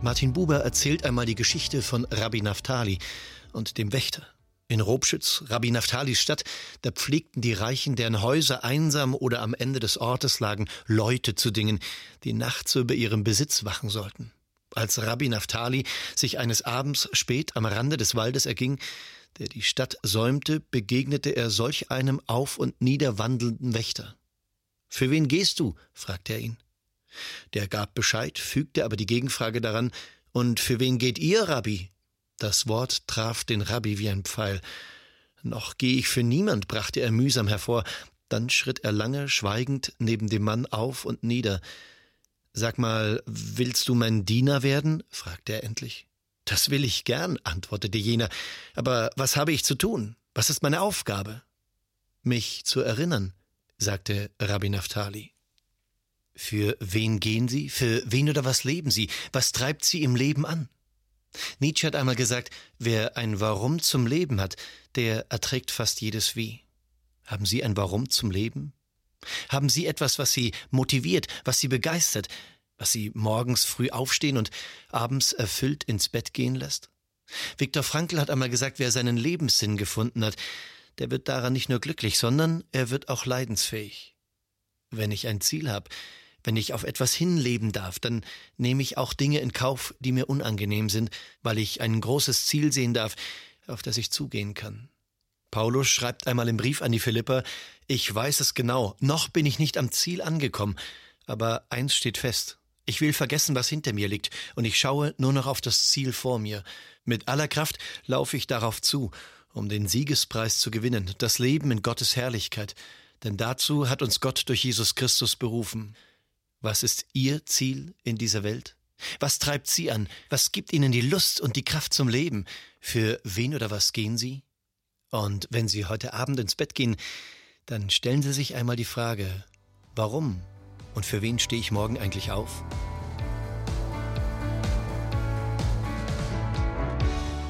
Martin Buber erzählt einmal die Geschichte von Rabbi Naftali und dem Wächter. In Robschütz, Rabbi Naftalis Stadt, da pflegten die Reichen, deren Häuser einsam oder am Ende des Ortes lagen, Leute zu dingen, die nachts über ihrem Besitz wachen sollten. Als Rabbi Naftali sich eines Abends spät am Rande des Waldes erging, der die Stadt säumte, begegnete er solch einem auf und nieder wandelnden Wächter. Für wen gehst du? fragte er ihn. Der gab Bescheid, fügte aber die Gegenfrage daran Und für wen geht ihr, Rabbi? Das Wort traf den Rabbi wie ein Pfeil. Noch gehe ich für niemand, brachte er mühsam hervor, dann schritt er lange schweigend neben dem Mann auf und nieder. Sag mal, willst du mein Diener werden? fragte er endlich. Das will ich gern, antwortete jener. Aber was habe ich zu tun? Was ist meine Aufgabe? Mich zu erinnern, sagte Rabbi Naftali. Für wen gehen Sie? Für wen oder was leben Sie? Was treibt Sie im Leben an? Nietzsche hat einmal gesagt, wer ein Warum zum Leben hat, der erträgt fast jedes Wie. Haben Sie ein Warum zum Leben? Haben Sie etwas, was Sie motiviert, was Sie begeistert, was Sie morgens früh aufstehen und abends erfüllt ins Bett gehen lässt? Viktor Frankl hat einmal gesagt, wer seinen Lebenssinn gefunden hat, der wird daran nicht nur glücklich, sondern er wird auch leidensfähig. Wenn ich ein Ziel habe, wenn ich auf etwas hinleben darf, dann nehme ich auch Dinge in Kauf, die mir unangenehm sind, weil ich ein großes Ziel sehen darf, auf das ich zugehen kann. Paulus schreibt einmal im Brief an die Philipper, ich weiß es genau, noch bin ich nicht am Ziel angekommen, aber eins steht fest, ich will vergessen, was hinter mir liegt, und ich schaue nur noch auf das Ziel vor mir. Mit aller Kraft laufe ich darauf zu, um den Siegespreis zu gewinnen, das Leben in Gottes Herrlichkeit, denn dazu hat uns Gott durch Jesus Christus berufen. Was ist Ihr Ziel in dieser Welt? Was treibt Sie an? Was gibt Ihnen die Lust und die Kraft zum Leben? Für wen oder was gehen Sie? Und wenn Sie heute Abend ins Bett gehen, dann stellen Sie sich einmal die Frage, warum und für wen stehe ich morgen eigentlich auf?